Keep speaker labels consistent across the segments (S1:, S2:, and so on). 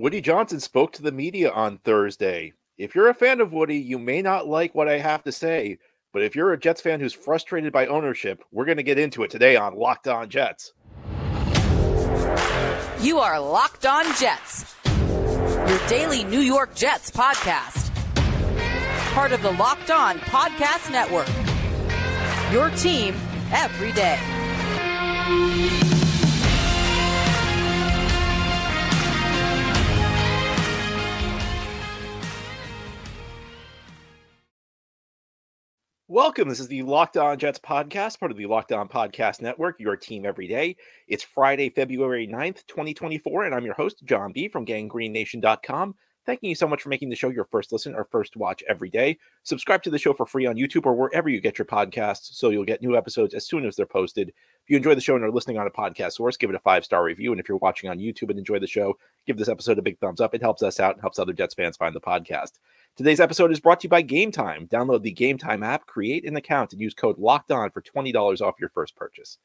S1: Woody Johnson spoke to the media on Thursday. If you're a fan of Woody, you may not like what I have to say, but if you're a Jets fan who's frustrated by ownership, we're going to get into it today on Locked On Jets.
S2: You are Locked On Jets, your daily New York Jets podcast. Part of the Locked On Podcast Network. Your team every day.
S1: Welcome. This is the Locked On Jets podcast, part of the Locked On Podcast Network, your team every day. It's Friday, February 9th, 2024, and I'm your host, John B. from ganggreennation.com. Thanking you so much for making the show your first listen or first watch every day. Subscribe to the show for free on YouTube or wherever you get your podcasts so you'll get new episodes as soon as they're posted. If you enjoy the show and are listening on a podcast source, give it a five star review. And if you're watching on YouTube and enjoy the show, give this episode a big thumbs up. It helps us out and helps other Jets fans find the podcast. Today's episode is brought to you by Gametime. Download the Gametime app, create an account, and use code Locked On for twenty dollars off your first purchase.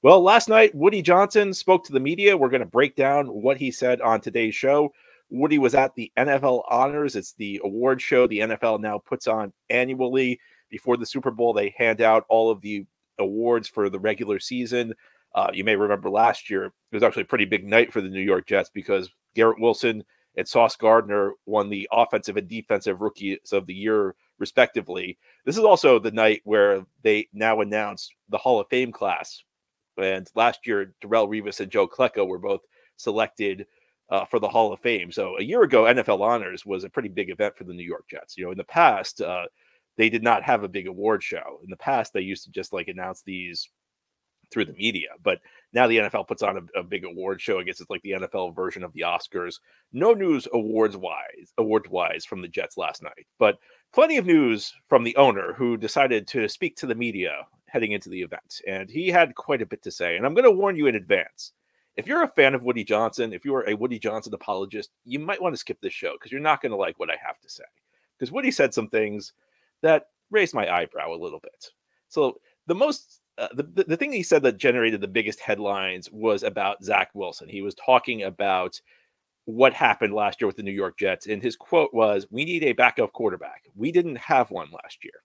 S1: Well, last night Woody Johnson spoke to the media. We're going to break down what he said on today's show. Woody was at the NFL Honors. It's the award show the NFL now puts on annually. Before the Super Bowl, they hand out all of the awards for the regular season. Uh, you may remember last year, it was actually a pretty big night for the New York Jets because Garrett Wilson and Sauce Gardner won the offensive and defensive rookies of the year, respectively. This is also the night where they now announced the Hall of Fame class. And last year, Darrelle Revis and Joe Klecko were both selected uh, for the Hall of Fame. So a year ago, NFL Honors was a pretty big event for the New York Jets. You know, in the past, uh, they did not have a big award show. In the past, they used to just like announce these through the media. But now the NFL puts on a, a, big award show. I guess it's like the NFL version of the Oscars. No news awards wise, awards wise from the Jets last night, but plenty of news from the owner who decided to speak to the media heading into the event, and he had quite a bit to say. And I'm going to warn you in advance. If you're a fan of Woody Johnson, if you are a Woody Johnson apologist, you might want to skip this show because you're not going to like what I have to say. Because Woody said some things that raised my eyebrow a little bit. So the most uh, the, the thing he said that generated the biggest headlines was about Zach Wilson. He was talking about what happened last year with the New York Jets, and his quote was, "We need a backup quarterback. We didn't have one last year."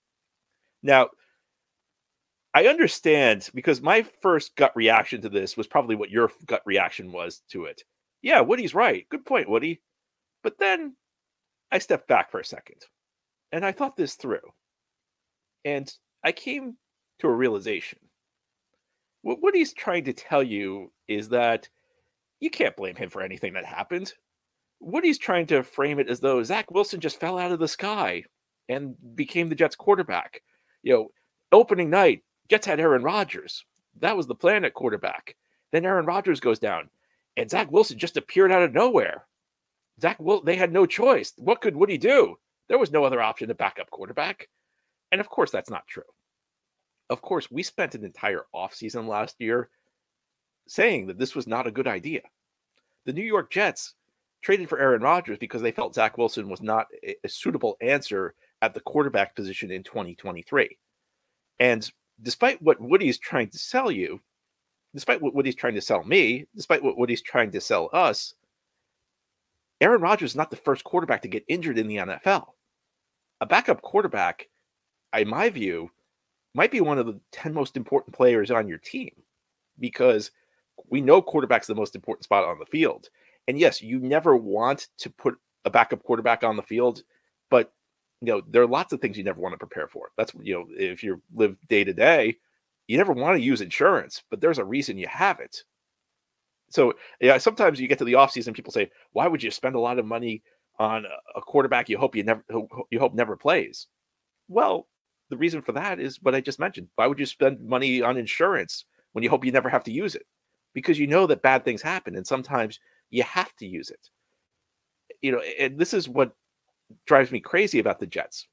S1: Now, I understand because my first gut reaction to this was probably what your gut reaction was to it. Yeah, Woody's right. Good point, Woody. But then I stepped back for a second and I thought this through. And I came to a realization. What, he's trying to tell you is that you can't blame him for anything that happened. He's trying to frame it as though Zach Wilson just fell out of the sky and became the Jets quarterback. You know, opening night, Jets had Aaron Rodgers. That was the plan at quarterback. Then Aaron Rodgers goes down, and Zach Wilson just appeared out of nowhere. Zach, they had no choice. What could Woody do? There was no other option to backup quarterback. And of course, that's not true of course, we spent an entire offseason last year saying that this was not a good idea. The New York Jets traded for Aaron Rodgers because they felt Zach Wilson was not a, suitable answer at the quarterback position in 2023. And despite what Woody's trying to sell you, despite what Woody's trying to sell me, despite what Woody's trying to sell us, Aaron Rodgers is not the first quarterback to get injured in the NFL. A backup quarterback, in my view, might be one of the 10 most important players on your team because we know quarterback's the most important spot on the field. And yes, you never want to put a backup quarterback on the field, but you know, there are lots of things you never want to prepare for. That's you know, if you live day to day, you never want to use insurance, but there's a reason you have it. So yeah, sometimes you get to the offseason, people say, why would you spend a lot of money on a quarterback you hope you never you hope never plays? Well, the reason for that is what I just mentioned. Why would you spend money on insurance when you hope you never have to use it? Because you know that bad things happen and sometimes you have to use it. You know, and this is what drives me crazy about the Jets.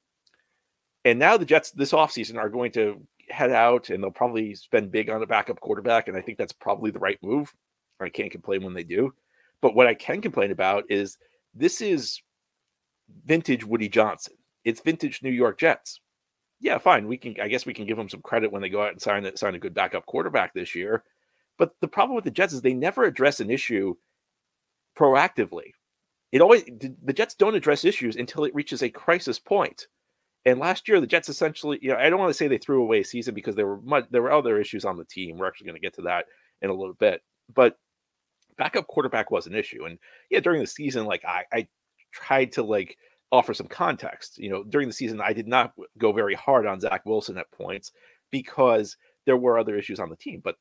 S1: And now the Jets this offseason are going to head out and they'll probably spend big on a backup quarterback. And I think that's probably the right move. I can't complain when they do. But what I can complain about is this is vintage Woody Johnson. It's vintage New York Jets yeah, fine. We can, I guess, we can give them some credit when they go out and sign sign a good backup quarterback this year. But the problem with the Jets is they never address an issue proactively. It always the Jets don't address issues until it reaches a crisis point. And last year, the Jets essentially, you know, I don't want to say they threw away a season because there were much, there were other issues on the team. We're actually going to get to that in a little bit, but backup quarterback was an issue. And yeah, during the season, like I, I tried to like offer some context. You know, during the season, I did not go very hard on Zach Wilson at points because there were other issues on the team. But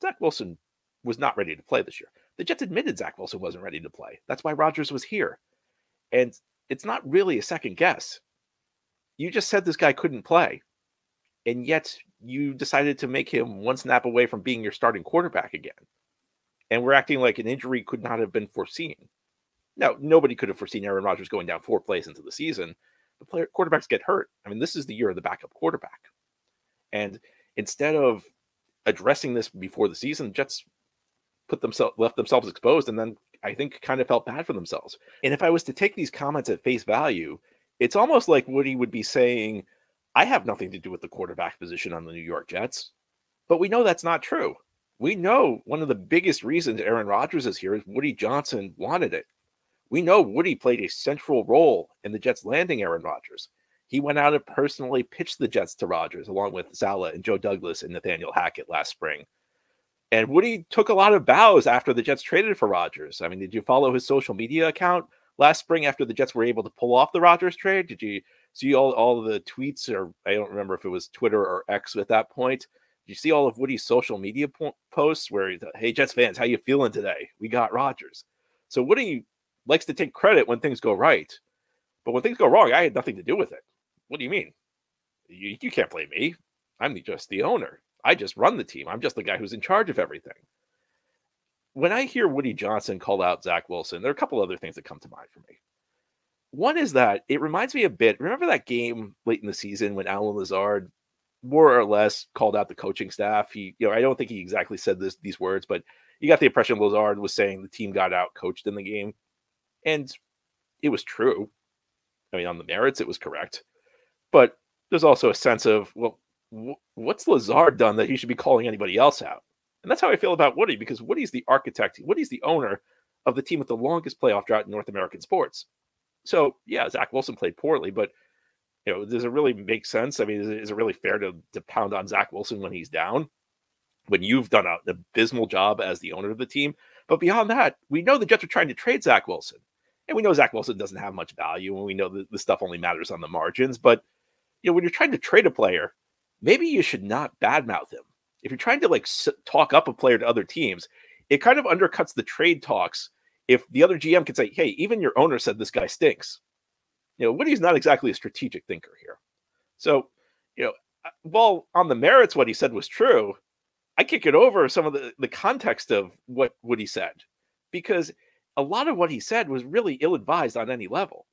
S1: Zach Wilson was not ready to play this year. The Jets admitted Zach Wilson wasn't ready to play. That's why Rodgers was here. And it's not really a second guess. You just said this guy couldn't play. And yet you decided to make him one snap away from being your starting quarterback again. And we're acting like an injury could not have been foreseen. Now, nobody could have foreseen Aaron Rodgers going down four plays into the season. The player quarterbacks get hurt. I mean, this is the year of the backup quarterback. And instead of addressing this before the season, Jets put themselves left themselves exposed and then I think kind of felt bad for themselves. And if I was to take these comments at face value, it's almost like Woody would be saying, I have nothing to do with the quarterback position on the New York Jets. But we know that's not true. We know one of the biggest reasons Aaron Rodgers is here is Woody Johnson wanted it. We know Woody played a central role in the Jets landing Aaron Rodgers. He went out and personally pitched the Jets to Rodgers along with Saleh and Joe Douglas and Nathaniel Hackett last spring. And Woody took a lot of bows after the Jets traded for Rodgers. I mean, did you follow his social media account last spring after the Jets were able to pull off the Rodgers trade? Did you see all, all the tweets, or I don't remember if it was Twitter or X at that point? Did you see all of Woody's social media po- posts where he's, like, hey, Jets fans, how you feeling today? We got Rodgers. So Woody likes to take credit when things go right. But when things go wrong, I had nothing to do with it. What do you mean? You, you can't blame me. I'm just the owner. I just run the team. I'm just the guy who's in charge of everything. When I hear Woody Johnson call out Zach Wilson, there are a couple other things that come to mind for me. One is that it reminds me a bit. Remember that game late in the season when Allen Lazard more or less called out the coaching staff. He, you know, I don't think he exactly said this these words, but you got the impression Lazard was saying the team got out coached in the game. And it was true. I mean, on the merits, it was correct. But there's also a sense of, well, what's Lazard done that he should be calling anybody else out? And that's how I feel about Woody because Woody's the architect, Woody's the owner of the team with the longest playoff drought in North American sports. So yeah, Zach Wilson played poorly, but you know, does it really make sense? I mean, is it, really fair to, to pound on Zach Wilson when he's down? When you've done an abysmal job as the owner of the team. But beyond that, we know the Jets are trying to trade Zach Wilson. And we know Zach Wilson doesn't have much value, and we know that the stuff only matters on the margins. But you know, when you're trying to trade a player, maybe you should not badmouth him. If you're trying to like talk up a player to other teams, it kind of undercuts the trade talks. If the other GM can say, "Hey, even your owner said this guy stinks," you know, Woody's not exactly a strategic thinker here. So, you know, uh, while on the merits what he said was true, I kick it over some of the the context of what Woody said because a lot of what he said was really ill advised on any level.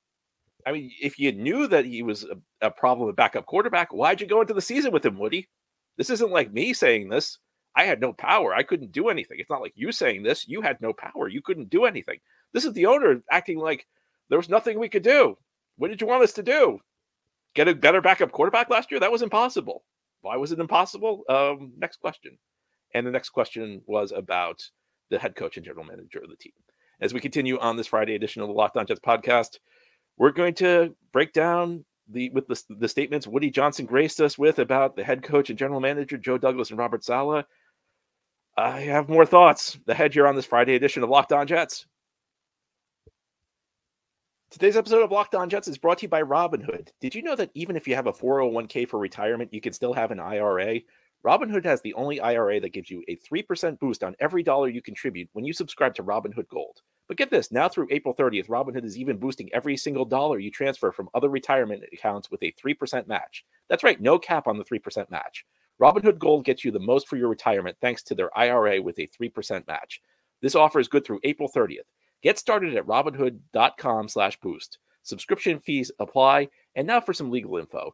S1: I mean, if you knew that he was a, a problem at backup quarterback, why'd you go into the season with him, Woody? This isn't like me saying this. I had no power. I couldn't do anything. It's not like you saying this. You had no power. You couldn't do anything. This is the owner acting like there was nothing we could do. What did you want us to do? Get a better backup quarterback last year? That was impossible. Why was it impossible? Um, next question. And the next question was about the head coach and general manager of the team. As we continue on this Friday edition of the Locked On Jets podcast, we're going to break down the with the, the statements Woody Johnson graced us with about the head coach and general manager Joe Douglas and Robert Saleh. I have more thoughts. The head here on this Friday edition of Locked On Jets. Today's episode of Locked On Jets is brought to you by Robinhood. Did you know that even if you have a 401k for retirement, you can still have an IRA? Robinhood has the only IRA that gives you a 3% boost on every dollar you contribute when you subscribe to Robinhood Gold. But get this now through April 30th, Robinhood is even boosting every single dollar you transfer from other retirement accounts with a 3% match. That's right, no cap on the 3% match. Robinhood Gold gets you the most for your retirement thanks to their IRA with a 3% match. This offer is good through April 30th. Get started at robinhood.com slash boost. Subscription fees apply. And now for some legal info.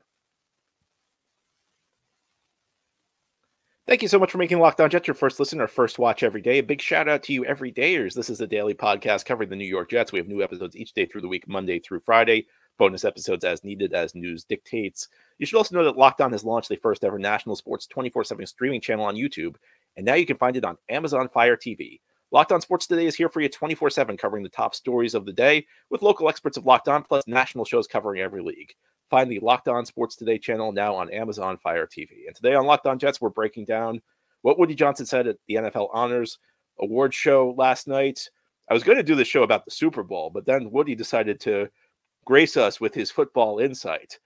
S1: Thank you so much for making Locked On Jets your first listen or first watch every day. A big shout out to you, everydayers. This is a daily podcast covering the New York Jets. We have new episodes each day through the week, Monday through Friday. Bonus episodes as needed, as news dictates. You should also know that Locked On has launched the first ever national sports 24 7 streaming channel on YouTube, and now you can find it on Amazon Fire TV. Locked On Sports Today is here for you 24 7, covering the top stories of the day with local experts of Locked On, plus national shows covering every league. Find the Locked On Sports Today channel now on Amazon Fire TV. And today on Locked On Jets, we're breaking down what Woody Johnson said at the NFL Honors Award show last night. I was going to do the show about the Super Bowl, but then Woody decided to grace us with his football insight.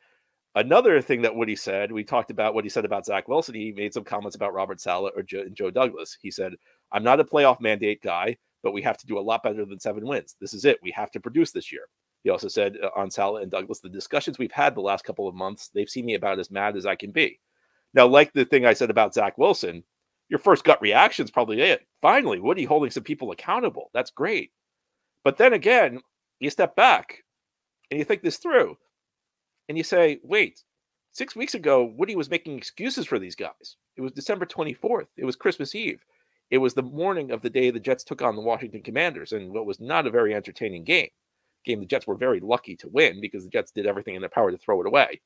S1: Another thing that Woody said, we talked about what he said about Zach Wilson. He made some comments about Robert Saleh or Joe, Joe Douglas. He said, I'm not a playoff mandate guy, but we have to do a lot better than seven wins. This is it. We have to produce this year. He also said uh, on Saleh and Douglas, the discussions we've had the last couple of months, they've seen me about as mad as I can be. Now, like the thing I said about Zach Wilson, your first gut reaction is probably it. Finally, Woody holding some people accountable. That's great. But then again, you step back and you think this through and you say, wait, six weeks ago, Woody was making excuses for these guys. It was December 24th, it was Christmas Eve. It was the morning of the day the Jets took on the Washington Commanders and what was not a very entertaining game game the Jets were very lucky to win because the Jets did everything in their power to throw it away.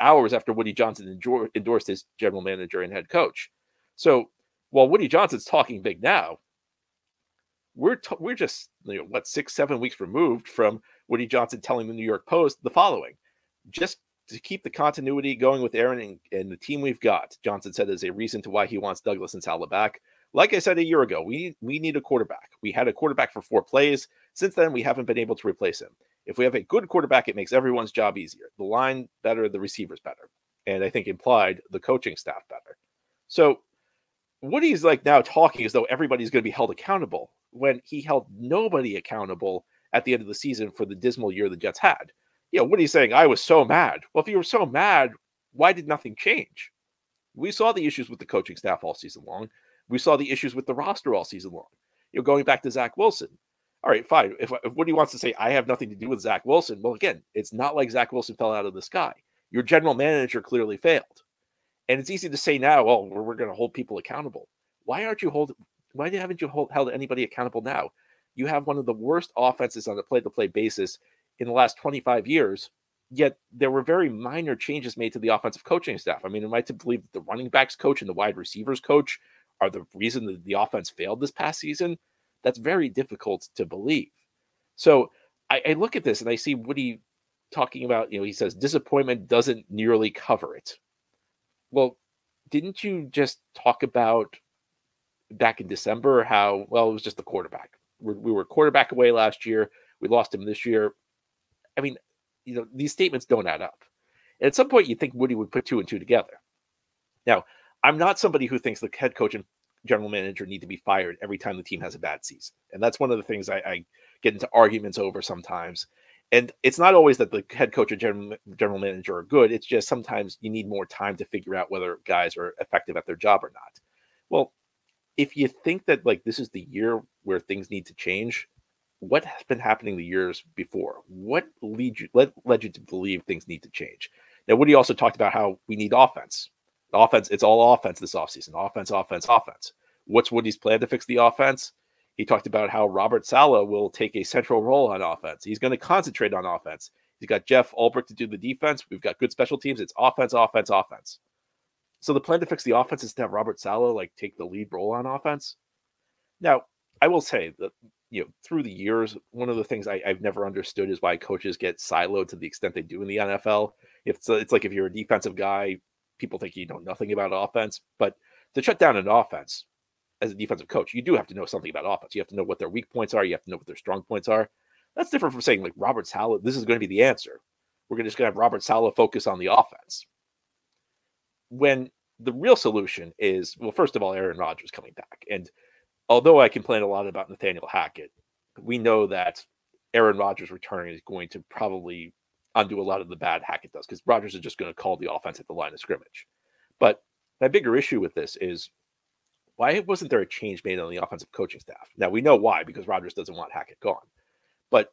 S1: Hours after Woody Johnson endorsed his general manager and head coach. So while Woody Johnson's talking big now, we're t- we're just you know what six seven weeks removed from Woody Johnson telling the New York Post the following: just to keep the continuity going with Aaron and, and the team we've got, Johnson said is a reason to why he wants Douglas and Saleh back. Like I said a year ago, we we need a quarterback. We had a quarterback for four plays. Since then, we haven't been able to replace him. If we have a good quarterback, it makes everyone's job easier. The line better, the receivers better, and I think implied the coaching staff better. So Woody's like now talking as though everybody's going to be held accountable when he held nobody accountable at the end of the season for the dismal year the Jets had. You know, Woody's saying, I was so mad. Well, if you were so mad, why did nothing change? We saw the issues with the coaching staff all season long. We saw the issues with the roster all season long. You know, going back to Zach Wilson. All right, fine. If, if Woody wants to say I have nothing to do with Zach Wilson, well, again, it's not like Zach Wilson fell out of the sky. Your general manager clearly failed, and it's easy to say now, "Oh, we're, we're going to hold people accountable." Why aren't you holding? Why haven't you hold, held anybody accountable now? You have one of the worst offenses on a play-to-play basis in the last 25 years. Yet there were very minor changes made to the offensive coaching staff. I mean, am I to believe that the running backs coach and the wide receivers coach are the reason that the offense failed this past season, that's very difficult to believe. So I, I look at this and I see Woody talking about, you know, he says disappointment doesn't nearly cover it. Well, didn't you just talk about back in December how, well, it was just the quarterback. we we were quarterback away last year. We lost him this year. I mean, you know, these statements don't add up. And at some point, you think Woody would put two and two together. Now, I'm not somebody who thinks the head coach and general manager need to be fired every time the team has a bad season. And that's one of the things I, I get into arguments over sometimes. And it's not always that the head coach or general, general manager are good. It's just sometimes you need more time to figure out whether guys are effective at their job or not. Well, if you think that like this is the year where things need to change, what has been happening the years before? What lead you led, led you to believe things need to change? Now, Woody also talked about how we need offense. Offense, it's all offense this offseason. Offense, offense, offense. What's Woody's plan to fix the offense? He talked about how Robert Saleh will take a central role on offense. He's going to concentrate on offense. He's got Jeff Ulbrich to do the defense. We've got good special teams. It's offense, offense, offense. So the plan to fix the offense is to have Robert Saleh like take the lead role on offense. Now, I will say that you know through the years, one of the things I, have never understood is why coaches get siloed to the extent they do in the NFL. If it's, it's like if you're a defensive guy, people think you know nothing about offense. But to shut down an offense as a defensive coach, you do have to know something about offense. You have to know what their weak points are. You have to know what their strong points are. That's different from saying like Robert Saleh, this is going to be the answer. We're just going to have Robert Saleh focus on the offense. When the real solution is, well, first of all, Aaron Rodgers coming back. And although I complain a lot about Nathaniel Hackett, we know that Aaron Rodgers returning is going to probably undo a lot of the bad Hackett does because Rodgers is just going to call the offense at the line of scrimmage. But my bigger issue with this is why wasn't there a change made on the offensive coaching staff? Now we know why because Rodgers doesn't want Hackett gone. But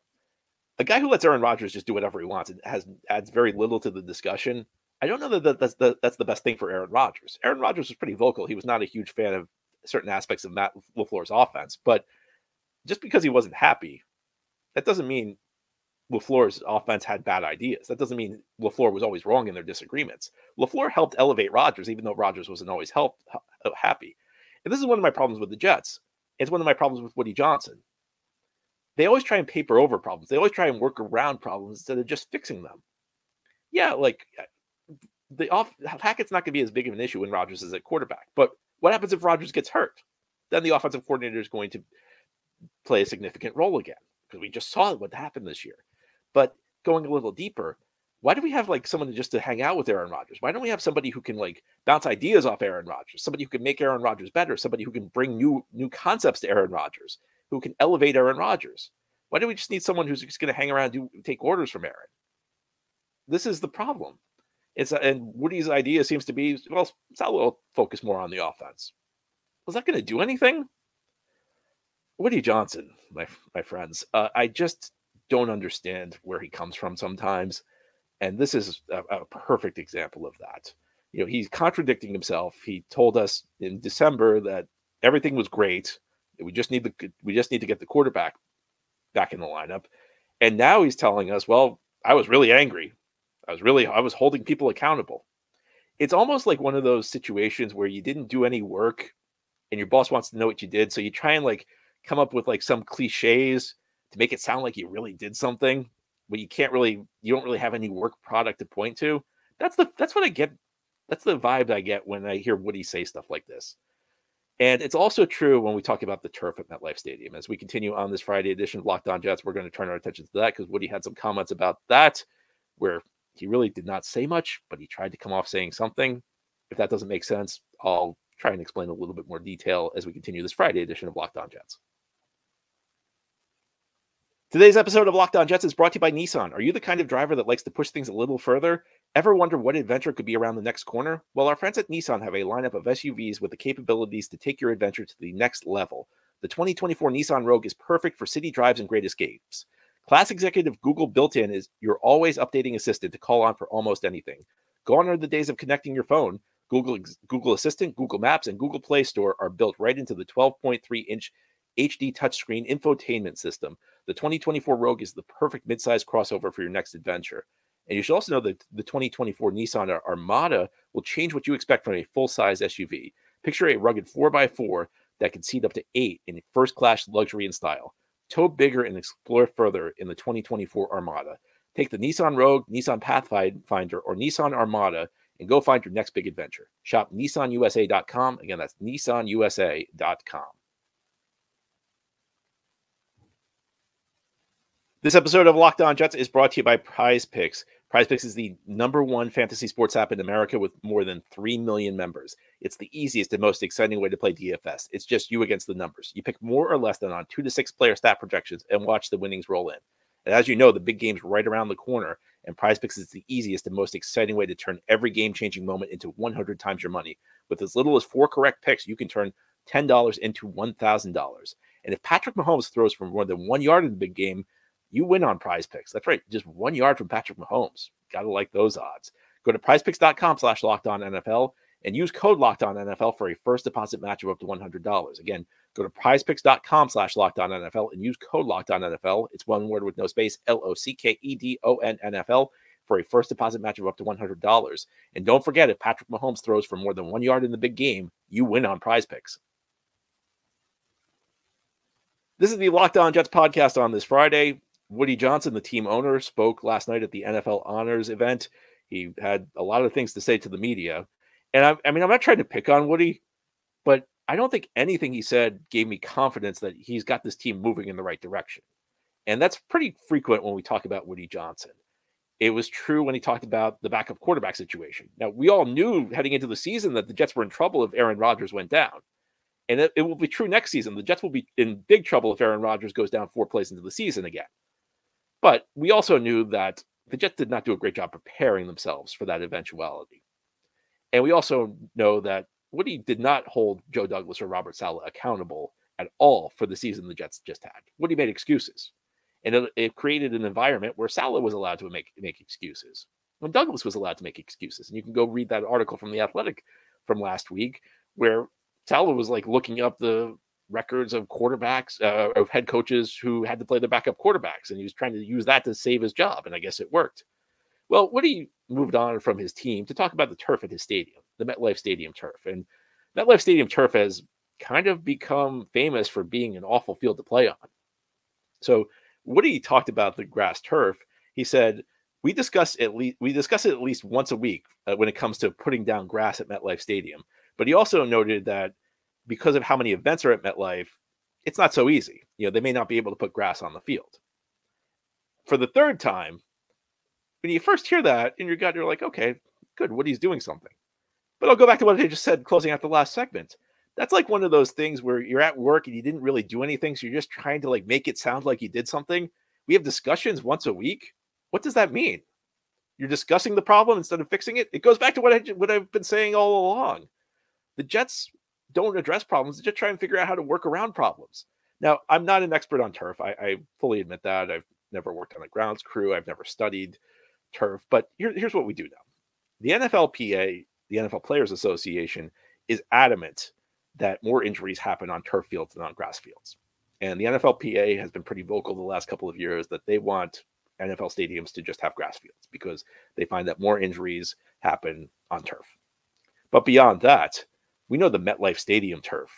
S1: a guy who lets Aaron Rodgers just do whatever he wants and has adds very little to the discussion. I don't know that that's the that's the best thing for Aaron Rodgers. Aaron Rodgers was pretty vocal. He was not a huge fan of certain aspects of Matt LaFleur's offense, but just because he wasn't happy, that doesn't mean LaFleur's offense had bad ideas. That doesn't mean LaFleur was always wrong in their disagreements. LaFleur helped elevate Rodgers, even though Rodgers wasn't always helped happy. And this is one of my problems with the Jets. It's one of my problems with Woody Johnson. They always try and paper over problems. They always try and work around problems instead of just fixing them. Yeah, like uh, the off Hackett's not going to be as big of an issue when Rodgers is at quarterback. But what happens if Rodgers gets hurt? Then the offensive coordinator is going to play a significant role again because we just saw what happened this year. But going a little deeper, why do we have like someone just to hang out with Aaron Rodgers? Why don't we have somebody who can like bounce ideas off Aaron Rodgers? Somebody who can make Aaron Rodgers better, somebody who can bring new new concepts to Aaron Rodgers, who can elevate Aaron Rodgers. Why do we just need someone who's just going to hang around and do take orders from Aaron? This is the problem. It's and Woody's idea seems to be well, Sal will focus more on the offense. Was that going to do anything? Woody Johnson, my my friends, uh, I just don't understand where he comes from sometimes, and this is a, a perfect example of that. You know, he's contradicting himself. He told us in December that everything was great. We just need the we just need to get the quarterback back in the lineup, and now he's telling us, well, I was really angry. I was really I was holding people accountable. It's almost like one of those situations where you didn't do any work and your boss wants to know what you did, so you try and like come up with like some cliches to make it sound like you really did something, but you can't really you don't really have any work product to point to. That's the that's what I get. That's the vibe I get when I hear Woody say stuff like this. And it's also true when we talk about the turf at MetLife Stadium. As we continue on this Friday edition of Locked On Jets, we're going to turn our attention to that because Woody had some comments about that where he really did not say much, but he tried to come off saying something. If that doesn't make sense, I'll try and explain a little bit more detail as we continue this Friday edition of Locked On Jets. Today's episode of Locked On Jets is brought to you by Nissan. Are you the kind of driver that likes to push things a little further? Ever wonder what adventure could be around the next corner? Well, our friends at Nissan have a lineup of SUVs with the capabilities to take your adventure to the next level. The 2024 Nissan Rogue is perfect for city drives and great escapes. Class Executive Google built in is your always updating assistant to call on for almost anything. Gone are the days of connecting your phone. Google Google Assistant, Google Maps, and Google Play Store are built right into the 12.3 inch HD touchscreen infotainment system. The 2024 Rogue is the perfect midsize crossover for your next adventure. And you should also know that the 2024 Nissan Armada will change what you expect from a full size SUV. Picture a rugged 4x4 that can seat up to eight in first class luxury and style. Tow bigger and explore further in the 2024 Armada. Take the Nissan Rogue, Nissan Pathfinder, or Nissan Armada and go find your next big adventure. Shop nissanusa.com. Again, that's nissanusa.com. This episode of Locked On Jets is brought to you by PrizePicks. Prize Picks is the number one fantasy sports app in America with more than 3 million members. It's the easiest and most exciting way to play DFS. It's just you against the numbers. You pick more or less than on two to six player stat projections and watch the winnings roll in. And as you know, the big game's right around the corner, and PrizePicks is the easiest and most exciting way to turn every game changing moment into 100 times your money. With as little as four correct picks, you can turn $10 into $1,000. And if Patrick Mahomes throws for more than one yard in the big game, you win on PrizePicks. That's right. Just one yard from Patrick Mahomes. Gotta like those odds. Go to prizepicks.com slash locked on NFL and use code locked on NFL for a first deposit match of up to $100. Again, go to prizepicks.com slash locked on NFL and use code locked on NFL. It's one word with no space, L O C K E D O N NFL for a first deposit match of up to $100. And don't forget, if Patrick Mahomes throws for more than one yard in the big game, you win on PrizePicks. This is the Locked On Jets podcast on this Friday. Woody Johnson, the team owner, spoke last night at the NFL Honors event. He had a lot of things to say to the media. And I, I mean, I'm not trying to pick on Woody, but I don't think anything he said gave me confidence that he's got this team moving in the right direction. And that's pretty frequent when we talk about Woody Johnson. It was true when he talked about the backup quarterback situation. Now, we all knew heading into the season that the Jets were in trouble if Aaron Rodgers went down. And it, it will be true next season. The Jets will be in big trouble if Aaron Rodgers goes down four plays into the season again. But we also knew that the Jets did not do a great job preparing themselves for that eventuality. And we also know that Woody did not hold Joe Douglas or Robert Saleh accountable at all for the season the Jets just had. Woody made excuses. And it, it created an environment where Saleh was allowed to make make excuses, when Douglas was allowed to make excuses. And you can go read that article from the Athletic from last week where Saleh was like looking up the records of quarterbacks, uh, of head coaches who had to play the backup quarterbacks, and he was trying to use that to save his job. And I guess it worked. Well, Woody moved on from his team to talk about the turf at his stadium, the MetLife Stadium turf. And MetLife Stadium turf has kind of become famous for being an awful field to play on. So Woody talked about the grass turf. He said, "We discuss at least we discuss it at least once a week uh, when it comes to putting down grass at MetLife Stadium." But he also noted that because of how many events are at MetLife, it's not so easy. You know, they may not be able to put grass on the field. For the third time, when you first hear that in your gut, you're like, okay, good, Woody's doing something. But I'll go back to what I just said closing out the last segment. That's like one of those things where you're at work and you didn't really do anything. So you're just trying to like make it sound like you did something. We have discussions once a week. What does that mean? You're discussing the problem instead of fixing it. It goes back to what I what I've been saying all along. The Jets don't address problems; they just try and figure out how to work around problems. Now, I'm not an expert on turf. I, I fully admit that. I've never worked on a grounds crew. I've never studied turf. But here, here's what we do know: the NFLPA, the NFL Players Association, is adamant that more injuries happen on turf fields than on grass fields. And the NFLPA has been pretty vocal the last couple of years that they want NFL stadiums to just have grass fields because they find that more injuries happen on turf. But beyond that, we know the MetLife Stadium turf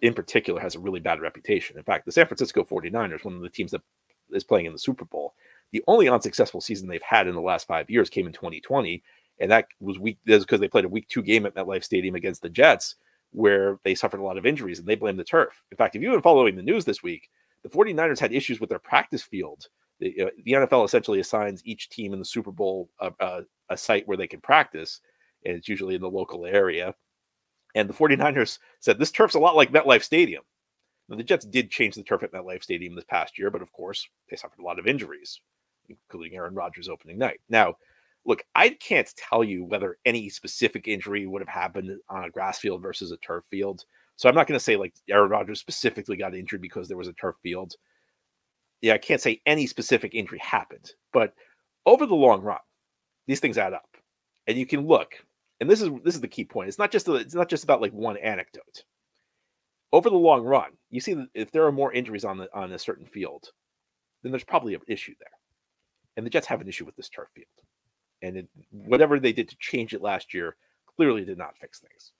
S1: in particular has a really bad reputation. In fact, the San Francisco 49ers, one of the teams that is playing in the Super Bowl, the only unsuccessful season they've had in the last five years came in 2020. And that was week because they played a week two game at MetLife Stadium against the Jets, where they suffered a lot of injuries and they blame the turf. In fact, if you've been following the news this week, the 49ers had issues with their practice field. The, uh, the NFL essentially assigns each team in the Super Bowl a, a, a site where they can practice, and it's usually in the local area. And the 49ers said this turf's a lot like MetLife Stadium. Now, the Jets did change the turf at MetLife Stadium this past year, but of course, they suffered a lot of injuries, including Aaron Rodgers opening night. Now, look, I can't tell you whether any specific injury would have happened on a grass field versus a turf field. So I'm not going to say like Aaron Rodgers specifically got injured because there was a turf field. Yeah, I can't say any specific injury happened, but over the long run, these things add up. And you can look, and this is this is the key point. It's not just it's not just about like one anecdote. Over the long run, you see that if there are more injuries on the on a certain field, then there's probably an issue there. And the Jets have an issue with this turf field and it, whatever they did to change it last year clearly did not fix things.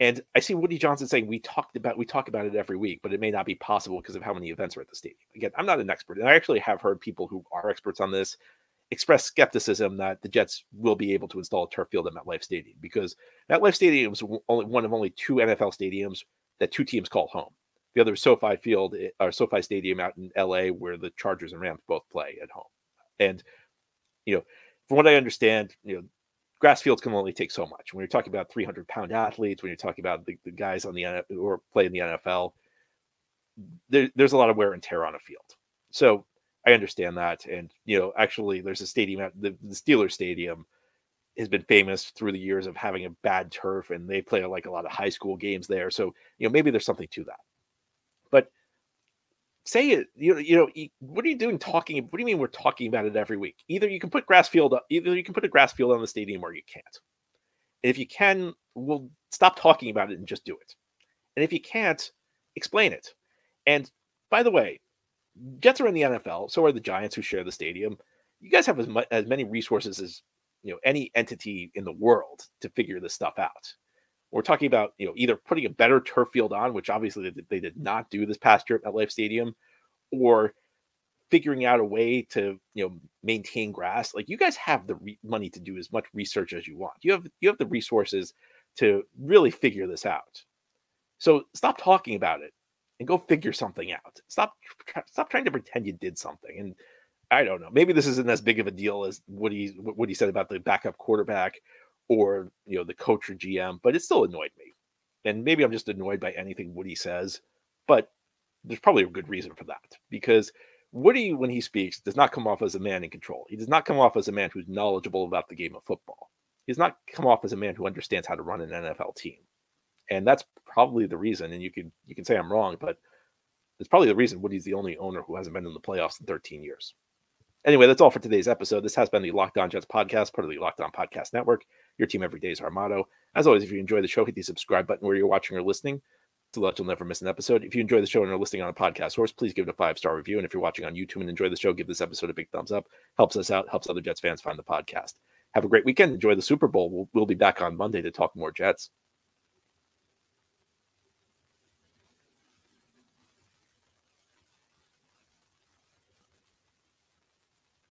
S1: And I see Woody Johnson saying we talked about we talk about it every week, but it may not be possible because of how many events are at the stadium. Again, I'm not an expert, and I actually have heard people who are experts on this express skepticism that the Jets will be able to install a turf field at MetLife Stadium because MetLife Stadium is only one of only two NFL stadiums that two teams call home. The other is SoFi Field eh, or SoFi Stadium out in LA, where the Chargers and Rams both play at home. And you know, from what I understand, you know, grass fields can only take so much. When you're talking about 300 pound athletes, when you're talking about the, the guys on the or play in the NFL, there, there's a lot of wear and tear on a field. So I understand that. And, you know, actually, there's a stadium at the, the Steelers Stadium has been famous through the years of having a bad turf, and they play like a lot of high school games there. So, you know, maybe there's something to that. But say it. You know, you know, what are you doing talking? What do you mean we're talking about it every week? Either you can put grass field, either you can put a grass field on the stadium, or you can't. And if you can, we'll stop talking about it and just do it. And if you can't, explain it. And by the way, Jets are in the NFL, so are the Giants who share the stadium. You guys have as, much, as many resources as you know any entity in the world to figure this stuff out. We're talking about you know either putting a better turf field on, which obviously they, did not do this past year at MetLife Stadium, or figuring out a way to you know maintain grass. Like you guys have the re- money to do as much research as you want. You have you have the resources to really figure this out. So stop talking about it and go figure something out. Stop stop trying to pretend you did something. And I don't know. Maybe this isn't as big of a deal as what he what he said about the backup quarterback or you know the coach or GM, but it still annoyed me. And maybe I'm just annoyed by anything Woody says, but there's probably a good reason for that because Woody, when he speaks, does not come off as a man in control. He does not come off as a man who's knowledgeable about the game of football. He does not come off as a man who understands how to run an NFL team, and that's probably the reason. And you can you can say I'm wrong, but It's probably the reason Woody's the only owner who hasn't been in the playoffs in 13 years. Anyway, that's all for today's episode. This has been the Locked On Jets podcast, part of the Locked On Podcast Network. Your team every day is our motto. As always, if you enjoy the show, hit the subscribe button where you're watching or listening to let you'll never miss an episode. If you enjoy the show and are listening on a podcast source, please give it a five star review. And if you're watching on YouTube and enjoy the show, give this episode a big thumbs up. Helps us out, helps other Jets fans find the podcast. Have a great weekend. Enjoy the Super Bowl. We'll, we'll be back on Monday to talk more Jets.